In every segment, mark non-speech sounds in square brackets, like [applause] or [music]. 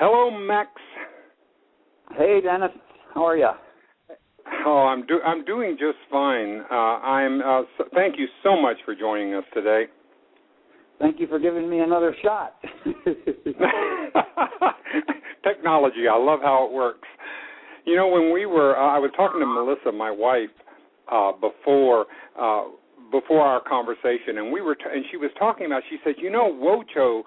Hello, Max. Hey, Dennis. How are you? Oh, I'm do I'm doing just fine. Uh, I'm. Uh, so, thank you so much for joining us today. Thank you for giving me another shot. [laughs] Technology. I love how it works. You know, when we were, uh, I was talking to Melissa, my wife, uh, before uh, before our conversation, and we were, t- and she was talking about. She said, you know, Wojo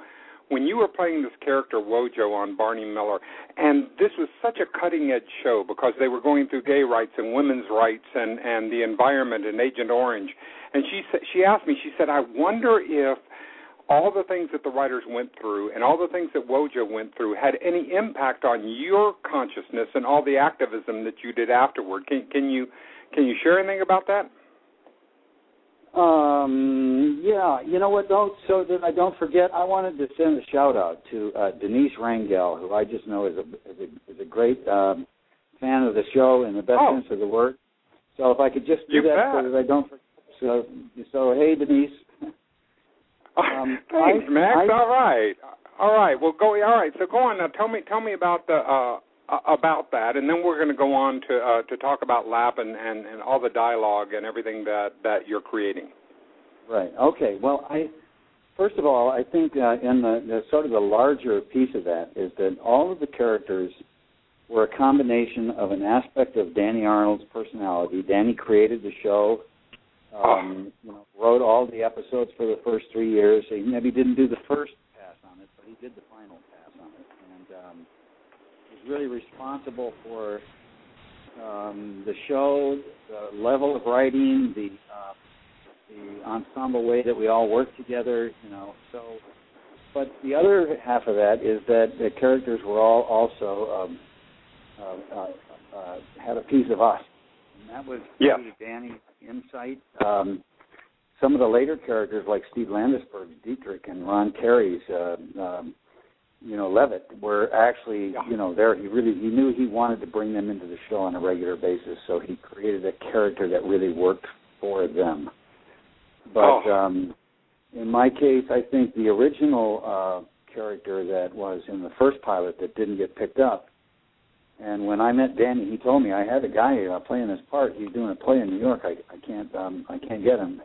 when you were playing this character Wojo on Barney Miller, and this was such a cutting edge show because they were going through gay rights and women's rights and and the environment and Agent Orange, and she said she asked me, she said, I wonder if all the things that the writers went through and all the things that Wojo went through had any impact on your consciousness and all the activism that you did afterward. Can can you can you share anything about that? Um, yeah, you know what though, so that I don't forget, I wanted to send a shout out to uh, Denise Rangel, who I just know is a is a, is a great um, fan of the show in the best oh. sense of the word. So if I could just do you that bet. so that I don't forget. So, so hey Denise. [laughs] Um, Thanks, I, Max. I, all right, all right. Well, go. All right. So go on now. Tell me, tell me about the uh, about that, and then we're going to go on to uh, to talk about LAP and, and, and all the dialogue and everything that, that you're creating. Right. Okay. Well, I first of all, I think uh, in the, the sort of the larger piece of that is that all of the characters were a combination of an aspect of Danny Arnold's personality. Danny created the show, um, you know, wrote all the episodes for the first three years. He maybe didn't do the first pass on it, but he did the final pass on it, and um, was really responsible for um, the show, the level of writing, the uh, the ensemble way that we all work together, you know. So, but the other half of that is that the characters were all also um, uh, uh, uh, had a piece of us, and that was yeah. Danny's insight. Um, some of the later characters, like Steve Landesberg, Dietrich, and Ron Carey's, uh, um, you know, Levitt, were actually, yeah. you know, there. He really he knew he wanted to bring them into the show on a regular basis, so he created a character that really worked for them. But oh. um, in my case, I think the original uh, character that was in the first pilot that didn't get picked up. And when I met Danny, he told me I had a guy uh, playing this part. He's doing a play in New York. I, I can't um, I can't get him.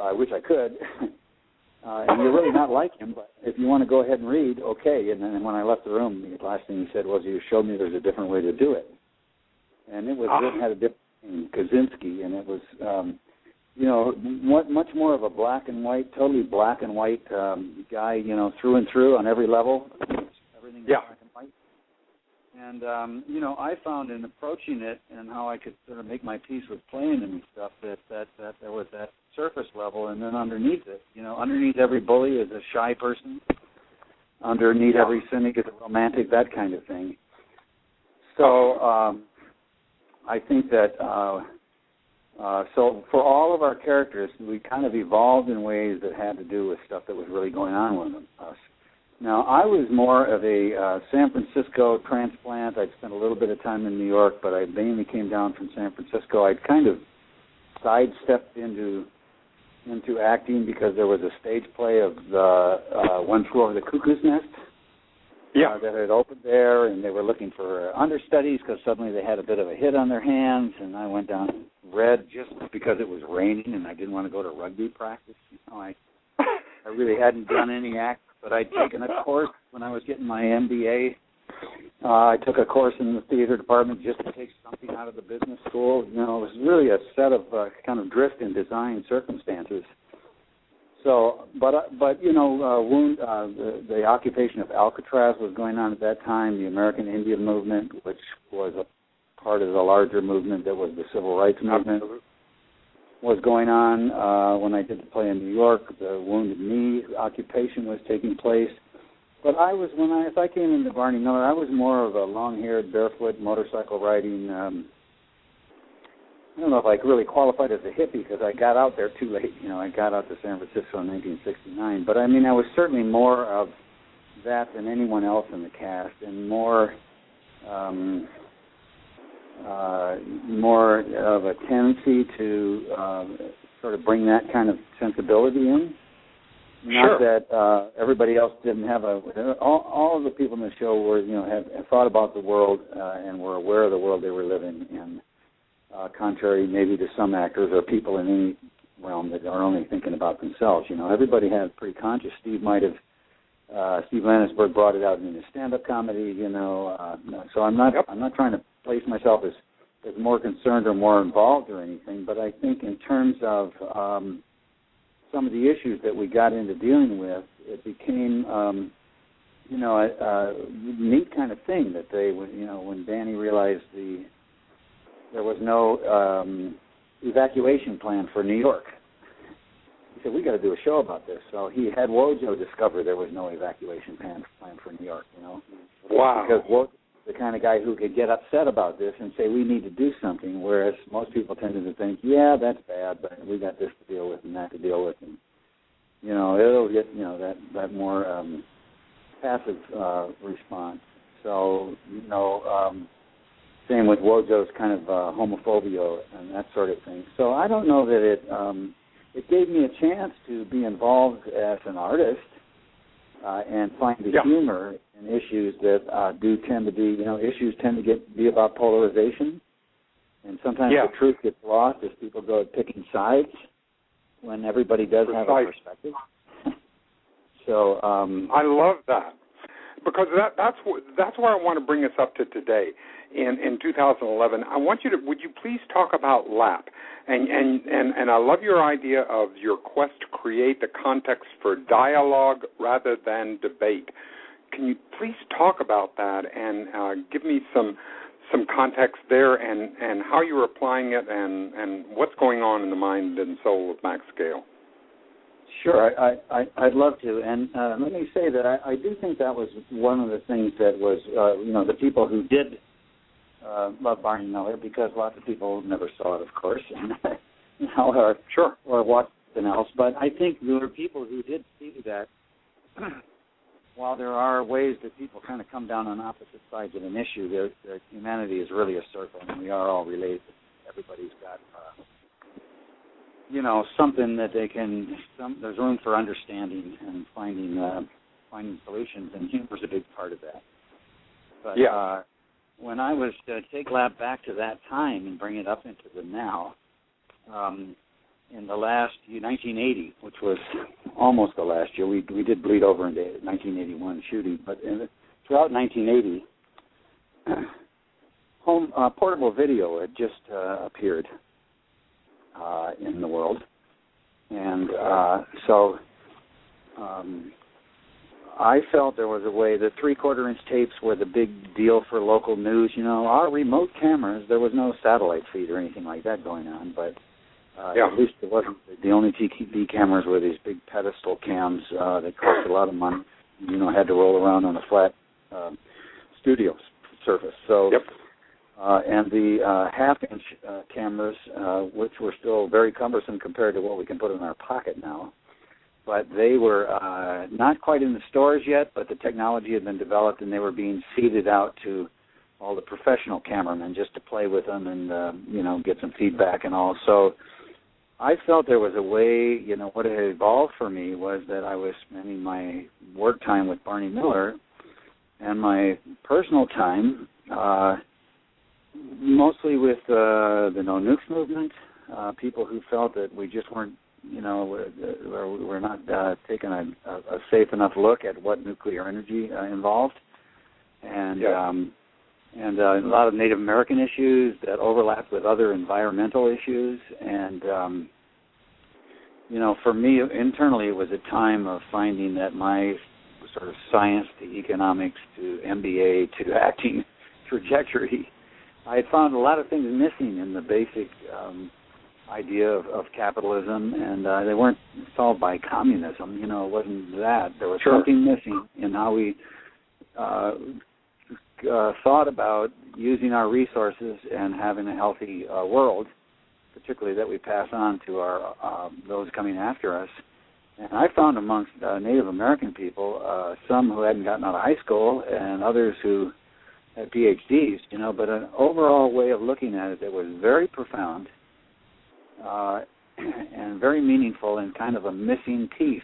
I wish I could. [laughs] uh, and you're really not like him, but if you want to go ahead and read, okay. And then when I left the room, the last thing he said was, "You showed me there's a different way to do it." And it was Ah. it had a different name, Kaczynski, and it was um, you know, much more of a black and white, totally black and white um, guy, you know, through and through on every level. Everything yeah. And um, you know, I found in approaching it and how I could sort of make my peace with playing and stuff that that that there was that surface level, and then underneath it, you know, underneath every bully is a shy person. Underneath yeah. every cynic is a romantic, that kind of thing. So um, I think that. Uh, uh, so for all of our characters, we kind of evolved in ways that had to do with stuff that was really going on with them, us. Now, I was more of a uh, San Francisco transplant. I'd spent a little bit of time in New York, but I mainly came down from San Francisco. I'd kind of sidestepped into into acting because there was a stage play of the uh, One Flew Over the Cuckoo's Nest yeah. uh, that had opened there, and they were looking for understudies because suddenly they had a bit of a hit on their hands. And I went down and read just because it was raining and I didn't want to go to rugby practice. You know, I I really hadn't done any act, but I'd taken a course when I was getting my MBA. Uh, I took a course in the theater department just to take something out of the business school. You know, it was really a set of uh, kind of drift in design circumstances. So, but uh, but you know, uh, wound uh, the, the occupation of Alcatraz was going on at that time. The American Indian movement, which was a part of the larger movement that was the civil rights movement, was going on. Uh, when I did the play in New York, the Wounded Knee occupation was taking place. But I was when I if I came into Barney Miller, I was more of a long-haired, barefoot, motorcycle riding. Um, I don't know if I really qualified as a hippie because I got out there too late. You know, I got out to San Francisco in 1969. But I mean, I was certainly more of that than anyone else in the cast, and more, um, uh, more of a tendency to uh, sort of bring that kind of sensibility in. Not that uh, everybody else didn't have a. All, all of the people in the show were, you know, have, have thought about the world uh, and were aware of the world they were living in. Uh, contrary, maybe to some actors or people in any realm that are only thinking about themselves. You know, everybody had pretty conscious. Steve might have. Uh, Steve Landesberg brought it out in his stand-up comedy. You know, uh, so I'm not. Yep. I'm not trying to place myself as as more concerned or more involved or anything, but I think in terms of um, some of the issues that we got into dealing with, it became, um, you know, a, a neat kind of thing that they, you know, when Danny realized the there was no um, evacuation plan for New York. He said, "We got to do a show about this." So he had Wojo discover there was no evacuation plan plan for New York. You know, wow. because the kind of guy who could get upset about this and say we need to do something, whereas most people tended to think, yeah, that's bad, but we got this to deal with and that to deal with, and you know it'll get you know that that more um, passive uh, response. So you know, um, same with Wojo's kind of uh, homophobia and that sort of thing. So I don't know that it um, it gave me a chance to be involved as an artist uh, and find the yeah. humor in issues that uh, do tend to be, you know, issues tend to get be about polarization, and sometimes yeah. the truth gets lost as people go picking sides when everybody does Precise. have a perspective. [laughs] so um, I love that because that that's what that's where I want to bring us up to today. In in 2011, I want you to would you please talk about LAP and and and and I love your idea of your quest to create the context for dialogue rather than debate. Can you please talk about that and uh, give me some some context there and and how you're applying it and and what's going on in the mind and soul of Max Gail? Sure, I, I, I'd love to, and uh, let me say that I, I do think that was one of the things that was, uh, you know, the people who did uh, love Barney Miller, because lots of people never saw it, of course, and [laughs] you know, or sure, or watched something else. But I think there were people who did see that. [clears throat] while there are ways that people kind of come down on opposite sides of an issue, there, there, humanity is really a circle, and we are all related. Everybody's got. Uh, you know something that they can some there's room for understanding and finding uh finding solutions and humor's a big part of that but yeah. uh when i was to take LAP back to that time and bring it up into the now um in the last 1980 which was almost the last year we we did bleed over into 1981 shooting but in, throughout 1980 [clears throat] home uh, portable video had just uh, appeared uh, in the world, and uh, so um, I felt there was a way. The three-quarter inch tapes were the big deal for local news. You know, our remote cameras. There was no satellite feed or anything like that going on, but uh, yeah. at least it wasn't. The only TV cameras were these big pedestal cams uh, that cost a lot of money. You know, had to roll around on a flat uh, studio surface. So. Yep uh, and the uh, half-inch uh, cameras, uh, which were still very cumbersome compared to what we can put in our pocket now. But they were uh, not quite in the stores yet, but the technology had been developed, and they were being seeded out to all the professional cameramen just to play with them and uh, you know get some feedback and all. So I felt there was a way, you know, what had evolved for me was that I was spending my work time with Barney Miller and my personal time. Uh, mostly with uh, the no nukes movement, uh, people who felt that we just weren't, you know, we're, we're not uh, taking a, a safe enough look at what nuclear energy uh, involved, and yeah. um, and uh, a lot of Native American issues that overlap with other environmental issues, and um, you know, for me internally, it was a time of finding that my sort of science to economics to MBA to [laughs] acting trajectory I had found a lot of things missing in the basic um, idea of, of capitalism, and uh, they weren't solved by communism. You know, it wasn't that. There was sure. something missing in how we uh, uh, thought about using our resources and having a healthy uh, world, particularly that we pass on to our uh, those coming after us. And I found amongst uh, Native American people uh, some who hadn't gotten out of high school, and others who at PhDs, you know, but an overall way of looking at it that was very profound uh, [clears throat] and very meaningful and kind of a missing piece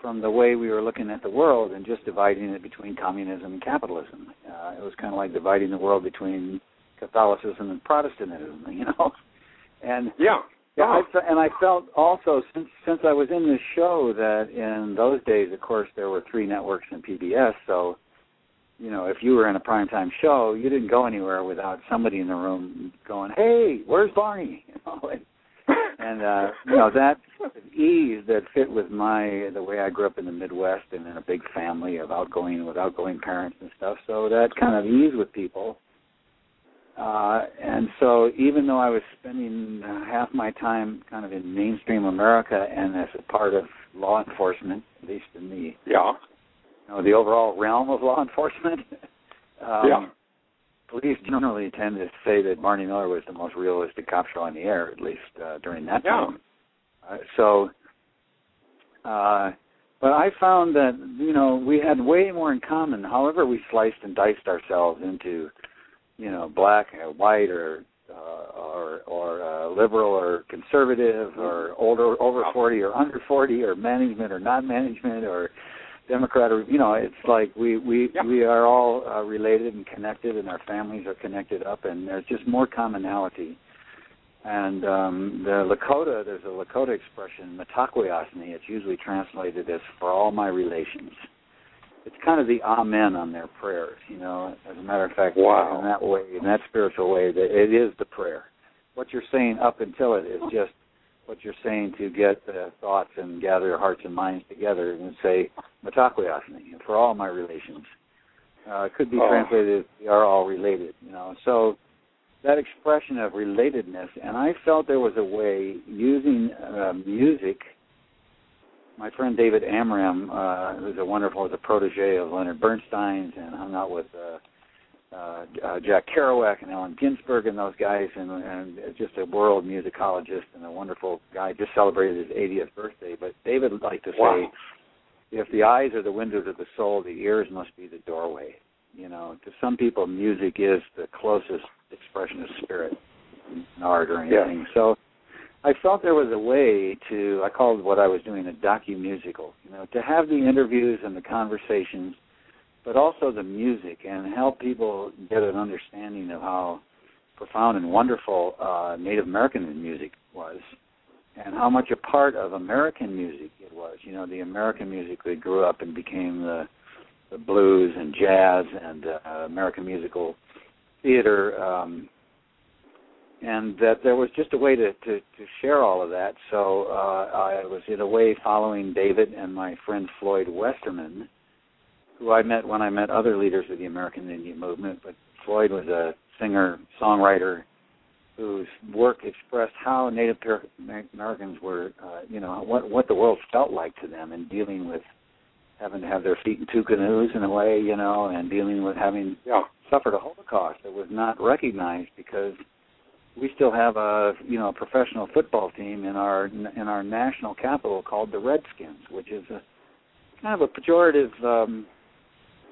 from the way we were looking at the world and just dividing it between communism and capitalism. Uh, it was kind of like dividing the world between Catholicism and Protestantism, [laughs] you know. And yeah, yeah, I, and I felt also since since I was in this show that in those days, of course, there were three networks in PBS. So, you know, if you were in a primetime show, you didn't go anywhere without somebody in the room going, "Hey, where's Barney?" [laughs] You know, and, and uh, you know that ease that fit with my the way I grew up in the Midwest and in a big family of outgoing with outgoing parents and stuff. So that kind of ease with people uh, and so, even though I was spending half my time kind of in mainstream America and as a part of law enforcement, at least in the yeah, know, the overall realm of law enforcement, [laughs] um, yeah, police generally tend to say that Barney Miller was the most realistic cop show on the air, at least uh, during that yeah. time. Uh, so, uh, but I found that you know we had way more in common. However, we sliced and diced ourselves into you know black or white or uh, or or uh, liberal or conservative or older over 40 or under 40 or management or non management or democrat or you know it's like we we yep. we are all uh, related and connected and our families are connected up and there's just more commonality and um the lakota there's a lakota expression mitakuye it's usually translated as for all my relations it's kind of the amen on their prayers. You know, as a matter of fact, wow. in that way, in that spiritual way, that it is the prayer. What you're saying up until it is just what you're saying to get the thoughts and gather hearts and minds together and say mitakuye for all my relations. Uh, it could be oh. translated we are all related. You know, so that expression of relatedness, and I felt there was a way using uh, music my friend David Amram, uh, who's a wonderful, was a protege of Leonard Bernstein's, and hung out with uh, uh, uh, Jack Kerouac and Allen Ginsberg and those guys, and, and just a world musicologist and a wonderful guy. Just celebrated his 80th birthday. But David would like to wow. say, if the eyes are the windows of the soul, the ears must be the doorway. You know, to some people, music is the closest expression of spirit, art or anything. Yeah. So I felt there was a way to I called what I was doing a docu musical, you know, to have the interviews and the conversations, but also the music and help people get an understanding of how profound and wonderful uh, Native American music was, and how much a part of American music it was. You know, the American music that grew up and became the, the blues and jazz and uh, American musical theater. Um, and that there was just a way to, to, to share all of that. So uh, I was in a way following David and my friend Floyd Westerman, who I met when I met other leaders of the American Indian movement. But Floyd was a singer songwriter whose work expressed how Native Americans were, uh, you know, what what the world felt like to them in dealing with having to have their feet in two canoes in a way, you know, and dealing with having yeah. suffered a Holocaust that was not recognized because we still have a you know a professional football team in our in our national capital called the Redskins, which is a kind of a pejorative. Um,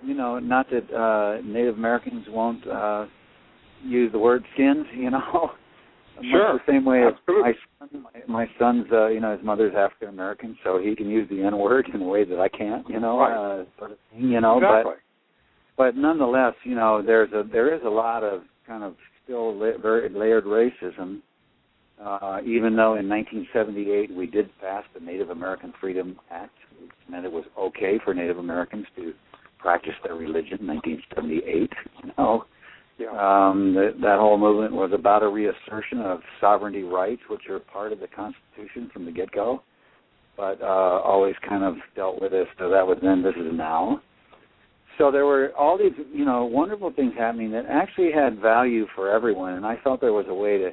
you know, not that uh, Native Americans won't uh, use the word skins. [laughs] You know, sure. much the same way Absolutely. as my son, my, my son's uh, you know his mother's African American, so he can use the N word in a way that I can't. You know, right. uh, sort of thing. You know, exactly. but but nonetheless, you know, there's a there is a lot of kind of still la- very layered racism. Uh, even though in 1978 we did pass the Native American Freedom Act, which meant it was okay for Native Americans to practice their religion. 1978, you know, yeah. um, that, that whole movement was about a reassertion of sovereignty rights, which are part of the Constitution from the get-go, but uh, always kind of dealt with it. So that was then, this is now so there were all these you know wonderful things happening that actually had value for everyone and i felt there was a way to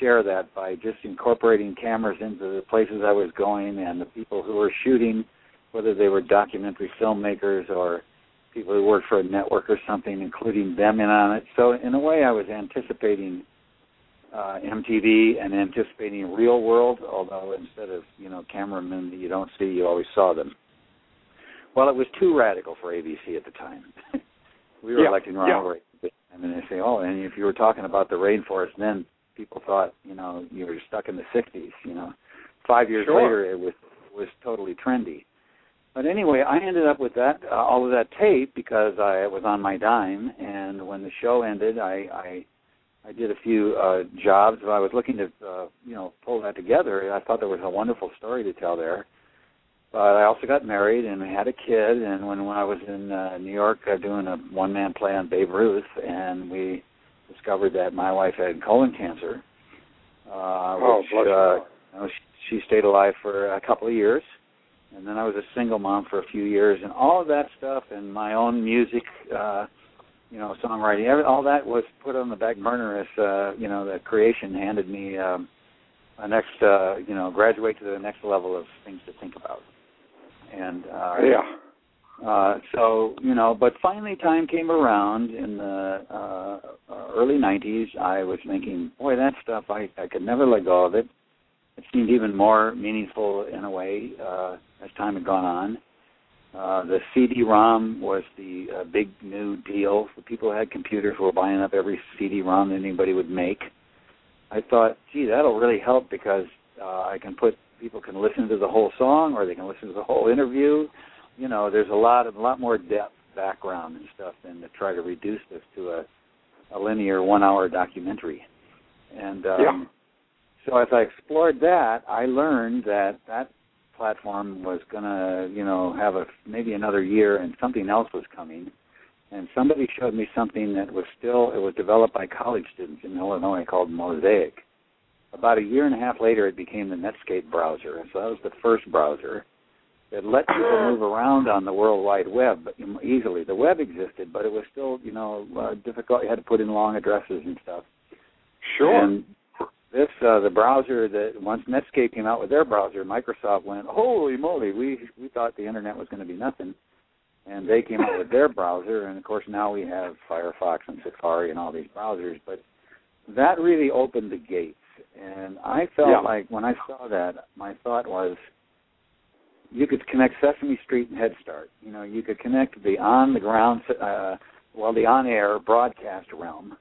share that by just incorporating cameras into the places i was going and the people who were shooting whether they were documentary filmmakers or people who worked for a network or something including them in on it so in a way i was anticipating uh mtv and anticipating real world although instead of you know cameramen that you don't see you always saw them well, it was too radical for ABC at the time. [laughs] we were yeah. electing Ronald Reagan, and they say, "Oh, and if you were talking about the rainforest, then people thought, you know, you were stuck in the '60s." You know, five years sure. later, it was was totally trendy. But anyway, I ended up with that uh, all of that tape because I was on my dime, and when the show ended, I I, I did a few uh, jobs. I was looking to uh, you know pull that together. I thought there was a wonderful story to tell there. But I also got married and had a kid. And when when I was in uh, New York uh, doing a one man play on Babe Ruth, and we discovered that my wife had colon cancer. Uh, oh, which, uh, you know, she, she stayed alive for a couple of years, and then I was a single mom for a few years, and all of that stuff and my own music, uh, you know, songwriting, every, all that was put on the back burner as uh, you know the creation handed me um, a next, uh, you know, graduate to the next level of things to think about, and uh, yeah. Uh, so you know, but finally, time came around in the uh, early '90s. I was thinking, boy, that stuff I I could never let go of it. It seemed even more meaningful in a way uh, as time had gone on. Uh, the CD-ROM was the uh, big new deal. The people who had computers were buying up every CD-ROM that anybody would make. I thought, gee, that'll really help because uh, I can put people can listen to the whole song or they can listen to the whole interview you know, there's a lot of a lot more depth, background, and stuff than to try to reduce this to a, a linear one-hour documentary. And um, yeah. so as I explored that, I learned that that platform was going to, you know, have a maybe another year, and something else was coming. And somebody showed me something that was still it was developed by college students in Illinois called Mosaic. About a year and a half later, it became the Netscape browser, and so that was the first browser that let people move [gasps] around on the World Wide Web easily. The web existed, but it was still, you know, uh, difficult. You had to put in long addresses and stuff. Sure. And this, uh, the browser that once Netscape came out with their browser, Microsoft went, "Holy moly! We we thought the internet was going to be nothing." And they came out with their [laughs] browser, and of course now we have Firefox and Safari and all these browsers. But that really opened the gates, and I felt yeah. like when I saw that, my thought was, you could connect Sesame Street and Head Start. You know, you could connect the on the ground, uh, well, the on air broadcast realm,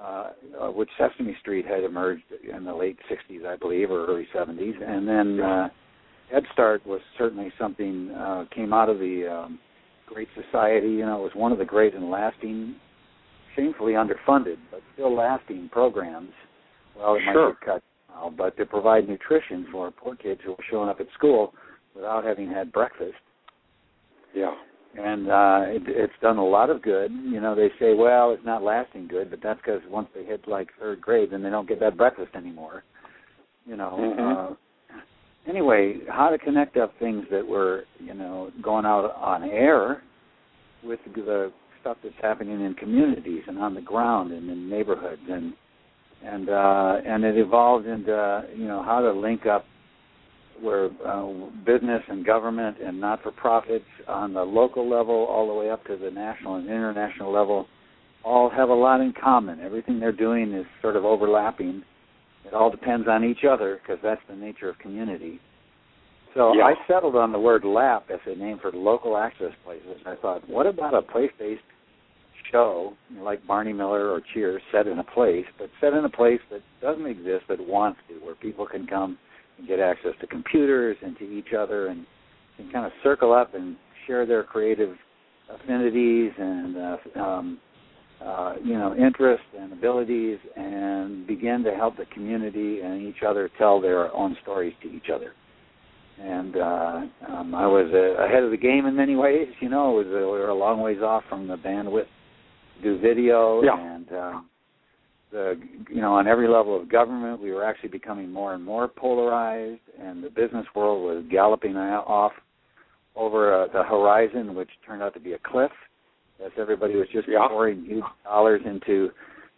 uh, uh, which Sesame Street had emerged in the late '60s, I believe, or early '70s, and then uh, Head Start was certainly something uh, came out of the um, Great Society. You know, it was one of the great and lasting, shamefully underfunded, but still lasting programs. Well, it sure. might get cut now, but to provide nutrition for poor kids who were showing up at school without having had breakfast. Yeah. And uh it, it's done a lot of good. You know, they say, well, it's not lasting good, but that's because once they hit like third grade, then they don't get that breakfast anymore. You know. Mm-hmm. Uh, anyway, how to connect up things that were, you know, going out on air with the stuff that's happening in communities and on the ground and in neighborhoods and and uh and it evolved into you know how to link up where uh, business and government and not-for-profits on the local level all the way up to the national and international level all have a lot in common. Everything they're doing is sort of overlapping. It all depends on each other because that's the nature of community. So yeah. I settled on the word LAP as a name for local access places. I thought, what about a place-based show like Barney Miller or Cheers set in a place, but set in a place that doesn't exist but wants to, where people can come – get access to computers and to each other and, and kind of circle up and share their creative affinities and uh, um, uh, you know interests and abilities and begin to help the community and each other tell their own stories to each other. And uh, um, I was uh, ahead of the game in many ways. You know, it was, uh, we were a long ways off from the bandwidth to do video yeah. and um, the you know on every level of government we were actually becoming more and more polarized and the business world was galloping off over uh, the horizon which turned out to be a cliff. As everybody was just yeah. pouring huge dollars into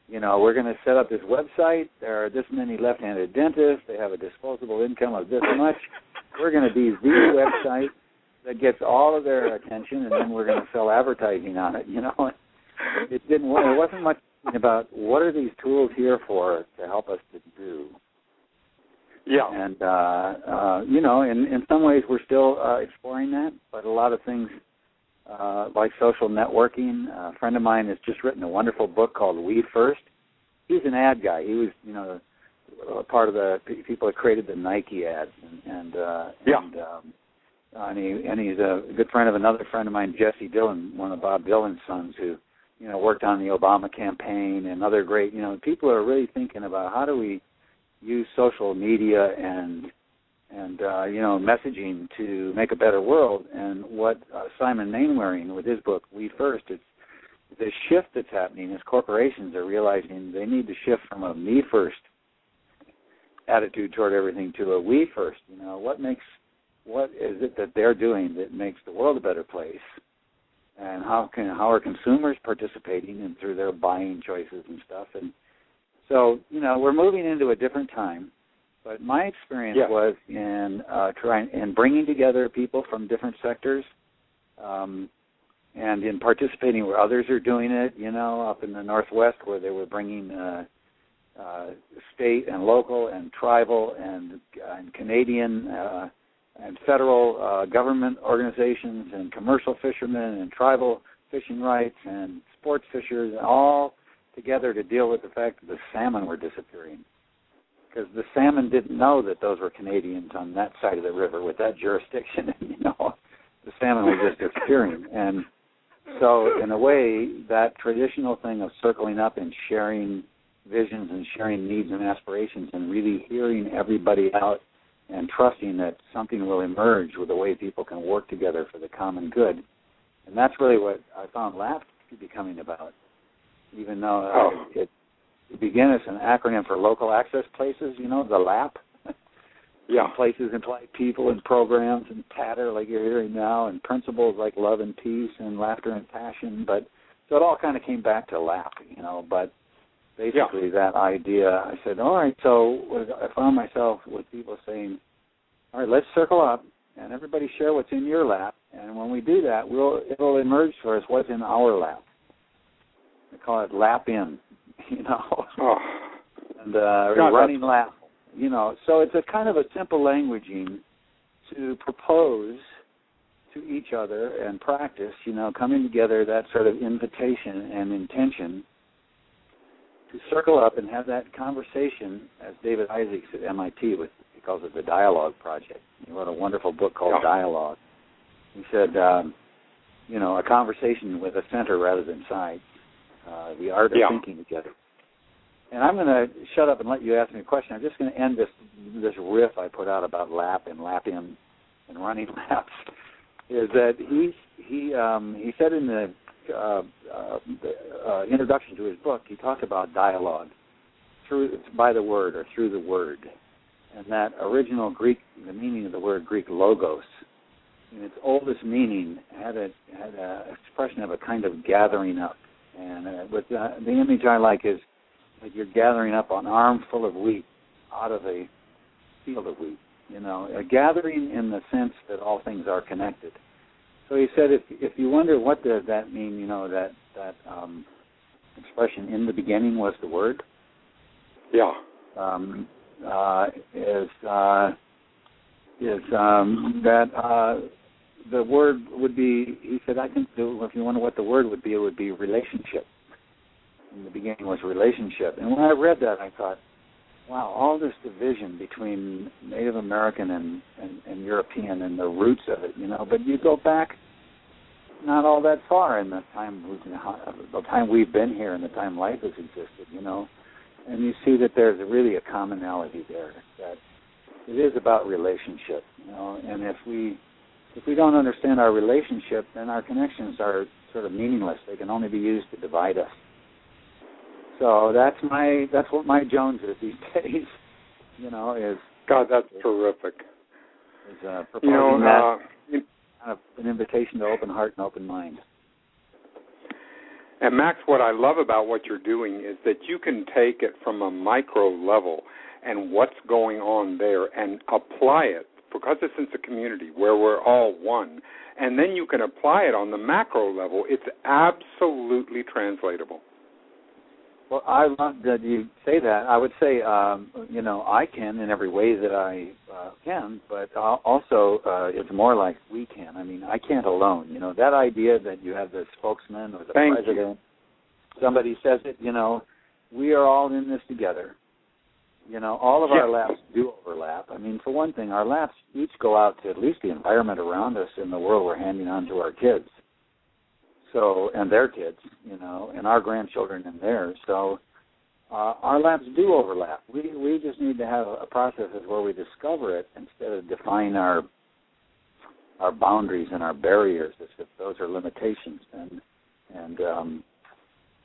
you know we're going to set up this website. There are this many left-handed dentists. They have a disposable income of this much. We're going to be the website that gets all of their attention and then we're going to sell advertising on it you know? It didn't it wasn't much about what are these tools here for to help us to do. Yeah. And uh, uh, you know, in in some ways we're still uh, exploring that, but a lot of things uh, like social networking. A friend of mine has just written a wonderful book called We First. He's an ad guy. He was, you know, a part of the people that created the Nike ads, and, and uh, yeah. and um, and he and he's a good friend of another friend of mine, Jesse Dylan, one of Bob Dylan's sons, who you know worked on the Obama campaign and other great. You know, people are really thinking about how do we use social media and and uh, you know messaging to make a better world. And what uh, Simon Mainwaring with his book We First, it's the shift that's happening is corporations are realizing they need to shift from a me first attitude toward everything to a we first. You know, what makes what is it that they're doing that makes the world a better place? And how can how are consumers participating and through their buying choices and stuff? And so, you know, we're moving into a different time. But my experience yeah. was in uh, trying in bringing together people from different sectors, um, and in participating where others are doing it. You know, up in the Northwest where they were bringing uh, uh, state and local and tribal and, and Canadian uh, and federal uh, government organizations and commercial fishermen and tribal fishing rights and sports fishers and all together to deal with the fact that the salmon were disappearing. Because the salmon didn't know that those were Canadians on that side of the river with that jurisdiction. [laughs] you know, the salmon was just disappearing. And so, in a way, that traditional thing of circling up and sharing visions and sharing needs and aspirations and really hearing everybody out and trusting that something will emerge with the way people can work together for the common good. And that's really what I found LAP becoming about. Even though uh, oh. it, it began as an acronym for local access places, you know, the LAP. [laughs] Yeah. Places imply people and programs and patter like you're hearing now and principles like love and peace and laughter and passion. But so it all kind of came back to LAP, you know, but basically yeah. that idea. I said, all right. So I found myself with people saying, all right, let's circle up and everybody share what's in your lap. And when we do that, we'll it'll emerge for us what's in our lap. We call it lap in, [laughs] you know, oh. and uh, running lap. You know, so it's a kind of a simple languaging to propose to each other and practice. You know, coming together that sort of invitation and intention to circle up and have that conversation, as David Isaacs at MIT with he calls it the Dialogue Project. He wrote a wonderful book called yeah. Dialogue. He said, um, you know, a conversation with a center rather than sides, uh, the art of yeah. thinking together. And I'm going to shut up and let you ask me a question. I'm just going to end this this riff I put out about lap and lap in and running [laughs] laps. Is that he he um, he said in the uh, uh, uh, introduction to his book, he talked about dialogue through by the word or through the word, and that original Greek, the meaning of the word Greek logos, in its oldest meaning, had a had a expression of a kind of gathering up, and uh, with uh, the image I like is like you're gathering up an armful of wheat out of a field of wheat. You know, a gathering in the sense that all things are connected so he said, if if you wonder what does that mean, you know that that um, expression in the beginning was the word. Yeah. Um, uh, is uh, is um, that uh, the word would be? He said, I can think if you wonder what the word would be, it would be relationship. In the beginning was relationship, and when I read that, I thought, wow, all this division between Native American and, and, and European and the roots of it, you know. But you go back not all that far in the time the time we've been here and the time life has existed, you know, and you see that there's really a commonality there that it is about relationship, you know, and if we if we don't understand our relationship, then our connections are sort of meaningless. They can only be used to divide us. So that's my that's what my Jones is these [laughs] days. You know, is God, that's is, terrific. Is uh, proposing you know, that uh, kind of an invitation to open heart and open mind. And Max, what I love about what you're doing is that you can take it from a micro level and what's going on there and apply it because it's in the community where we're all one. And then you can apply it on the macro level. It's absolutely translatable. Well, I love that you say that. I would say, um, you know, I can in every way that I uh, can, but also uh, it's more like we can. I mean, I can't alone. You know, that idea that you have the spokesman or the Thank president, you. somebody says it. You know, we are all in this together, You know, all of yeah. our laps do overlap. I mean, for one thing, our laps each go out to at least the environment around us in the world we're handing on to our kids. So, and their kids, you know, and our grandchildren and theirs. So, uh, our laps do overlap. We we just need to have a process where we discover it instead of define our our boundaries and our barriers as if those are limitations. And and um,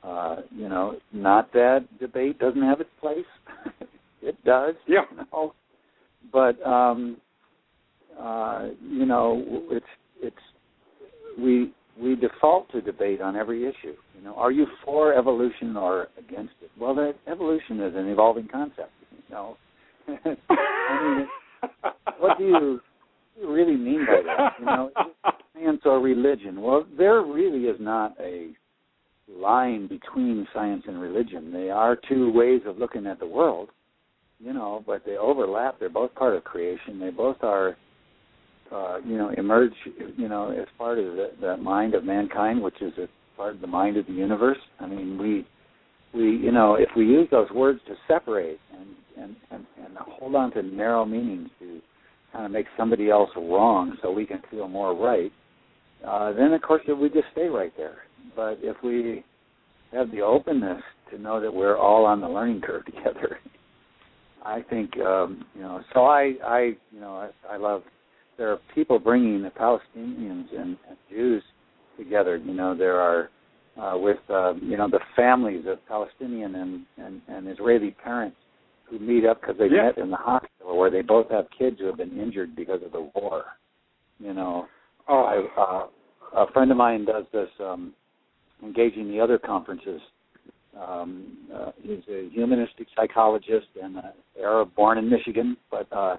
uh, you know, not that debate doesn't have its place. [laughs] it does. Yeah. You know? But um, uh, you know, it's it's we we default to debate on every issue. You know, are you for evolution or against it? Well, that evolution is an evolving concept. You know, [laughs] I mean, what do you really mean by that? You know, science or religion? Well, there really is not a line between science and religion. They are two ways of looking at the world, you know, but they overlap. They're both part of creation. They both are uh, you know, emerge, you know, as part of the, the mind of mankind, which is a part of the mind of the universe. I mean, we, we, you know, if we use those words to separate and and and, and hold on to narrow meanings to kind of make somebody else wrong, so we can feel more right, uh, then of course we just stay right there. But if we have the openness to know that we're all on the learning curve [laughs] together, I think, um, you know, so I, I, you know, I, I love there are people bringing the Palestinians and, and Jews together. You know, there are uh, with uh, you know the families of Palestinian and, and, and Israeli parents who meet up because they yeah. met in the hospital where they both have kids who have been injured because of the war. You know, oh. I, uh, a friend of mine does this, um, engaging the other conferences. Um, uh, he's a humanistic psychologist and uh, Arab born in Michigan, but uh,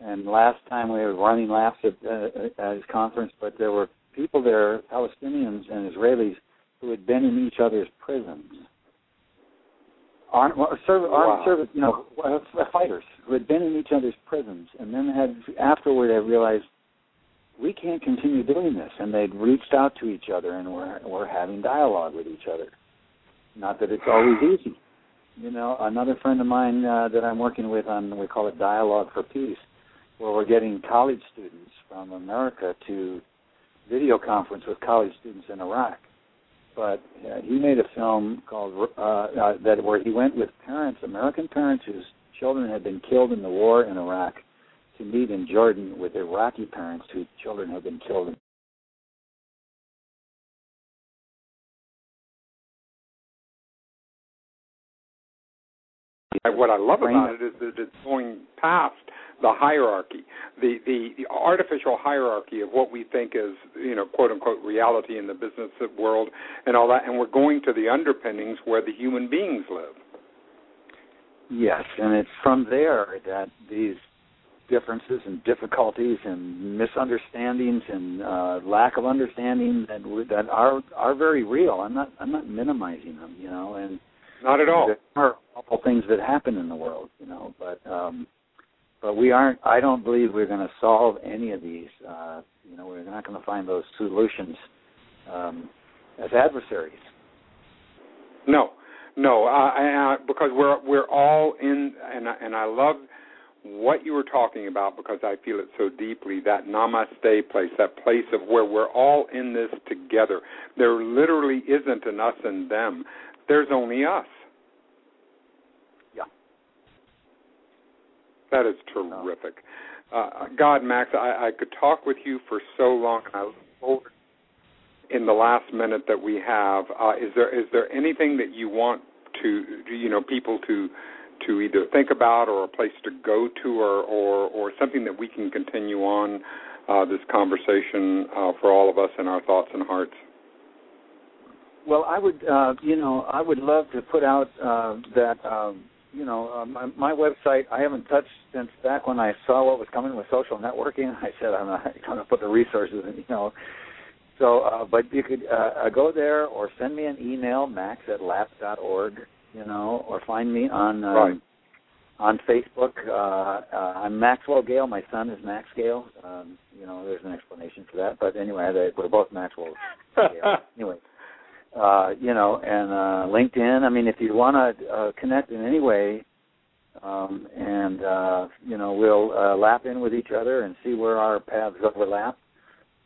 and last time we were running laps at, uh, at his conference, but there were people there, Palestinians and Israelis, who had been in each other's prisons. Armed, serv- wow. armed service, you know, fighters who had been in each other's prisons, and then had afterward they realized we can't continue doing this, and they'd reached out to each other and were were having dialogue with each other. Not that it's always [sighs] easy. You know, another friend of mine uh, that I'm working with on we call it Dialogue for Peace where we're getting college students from America to video conference with college students in Iraq. But uh, he made a film called uh, uh, that where he went with parents, American parents whose children had been killed in the war in Iraq, to meet in Jordan with Iraqi parents whose children had been killed. In what I love about it is that it's going past the hierarchy, the, the the artificial hierarchy of what we think is you know quote unquote reality in the business world and all that, and we're going to the underpinnings where the human beings live. Yes, and it's from there that these differences and difficulties and misunderstandings and uh, lack of understanding that that are are very real. I'm not I'm not minimizing them, you know, and not at all. There are awful things that happen in the world, you know, but um, but we aren't. I don't believe we're going to solve any of these. Uh, you know, we're not going to find those solutions um, as adversaries. No, no, uh, I, because we're we're all in, and I, and I love what you were talking about because I feel it so deeply. That namaste place, that place of where we're all in this together. There literally isn't an us and them. There's only us. That is terrific. Uh, God, Max, I, I could talk with you for so long, and I look forward in the last minute that we have. Uh, is there is there anything that you want to you know people to to either think about or a place to go to or or, or something that we can continue on uh, this conversation uh, for all of us in our thoughts and hearts? Well, I would, uh, you know, I would love to put out uh, that um, you know, uh, my, my website I haven't touched since back when I saw what was coming with social networking. [laughs] I said I'm not [laughs] going to put the resources in, [laughs] you know. So, uh, but you could uh, uh, go there or send me an email, max at lap.org, you know, or find me on um, right. on Facebook. Uh, uh, I'm Maxwell Gail. My son is Max Gail. Um, you know, there's an explanation for that. But anyway, they, we're both Maxwell Gail. anyway, uh, you know, and uh, LinkedIn. I mean, if you want to uh, connect in any way, um, and uh, you know we'll uh, lap in with each other and see where our paths overlap.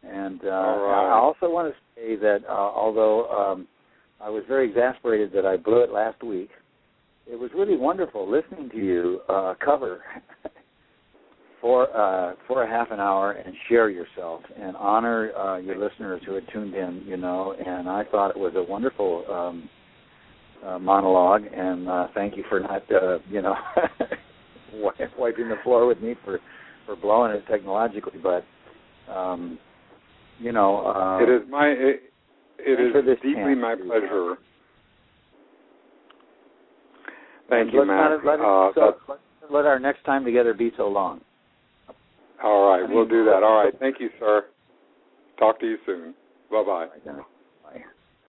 And uh, right. I also want to say that uh, although um, I was very exasperated that I blew it last week, it was really wonderful listening to you uh, cover for uh, for a half an hour and share yourself and honor uh, your listeners who had tuned in. You know, and I thought it was a wonderful. Um, uh, monologue, and uh, thank you for not, uh, you know, [laughs] wiping the floor with me for for blowing it technologically. But um, you know, uh, it is my it, it is deeply my pleasure. Thank And you, let's Matt. Not, let, Uh, so, let, let our next time together be so long. All right, we'll do that. All right, thank you, sir. Talk to you soon. Bye bye.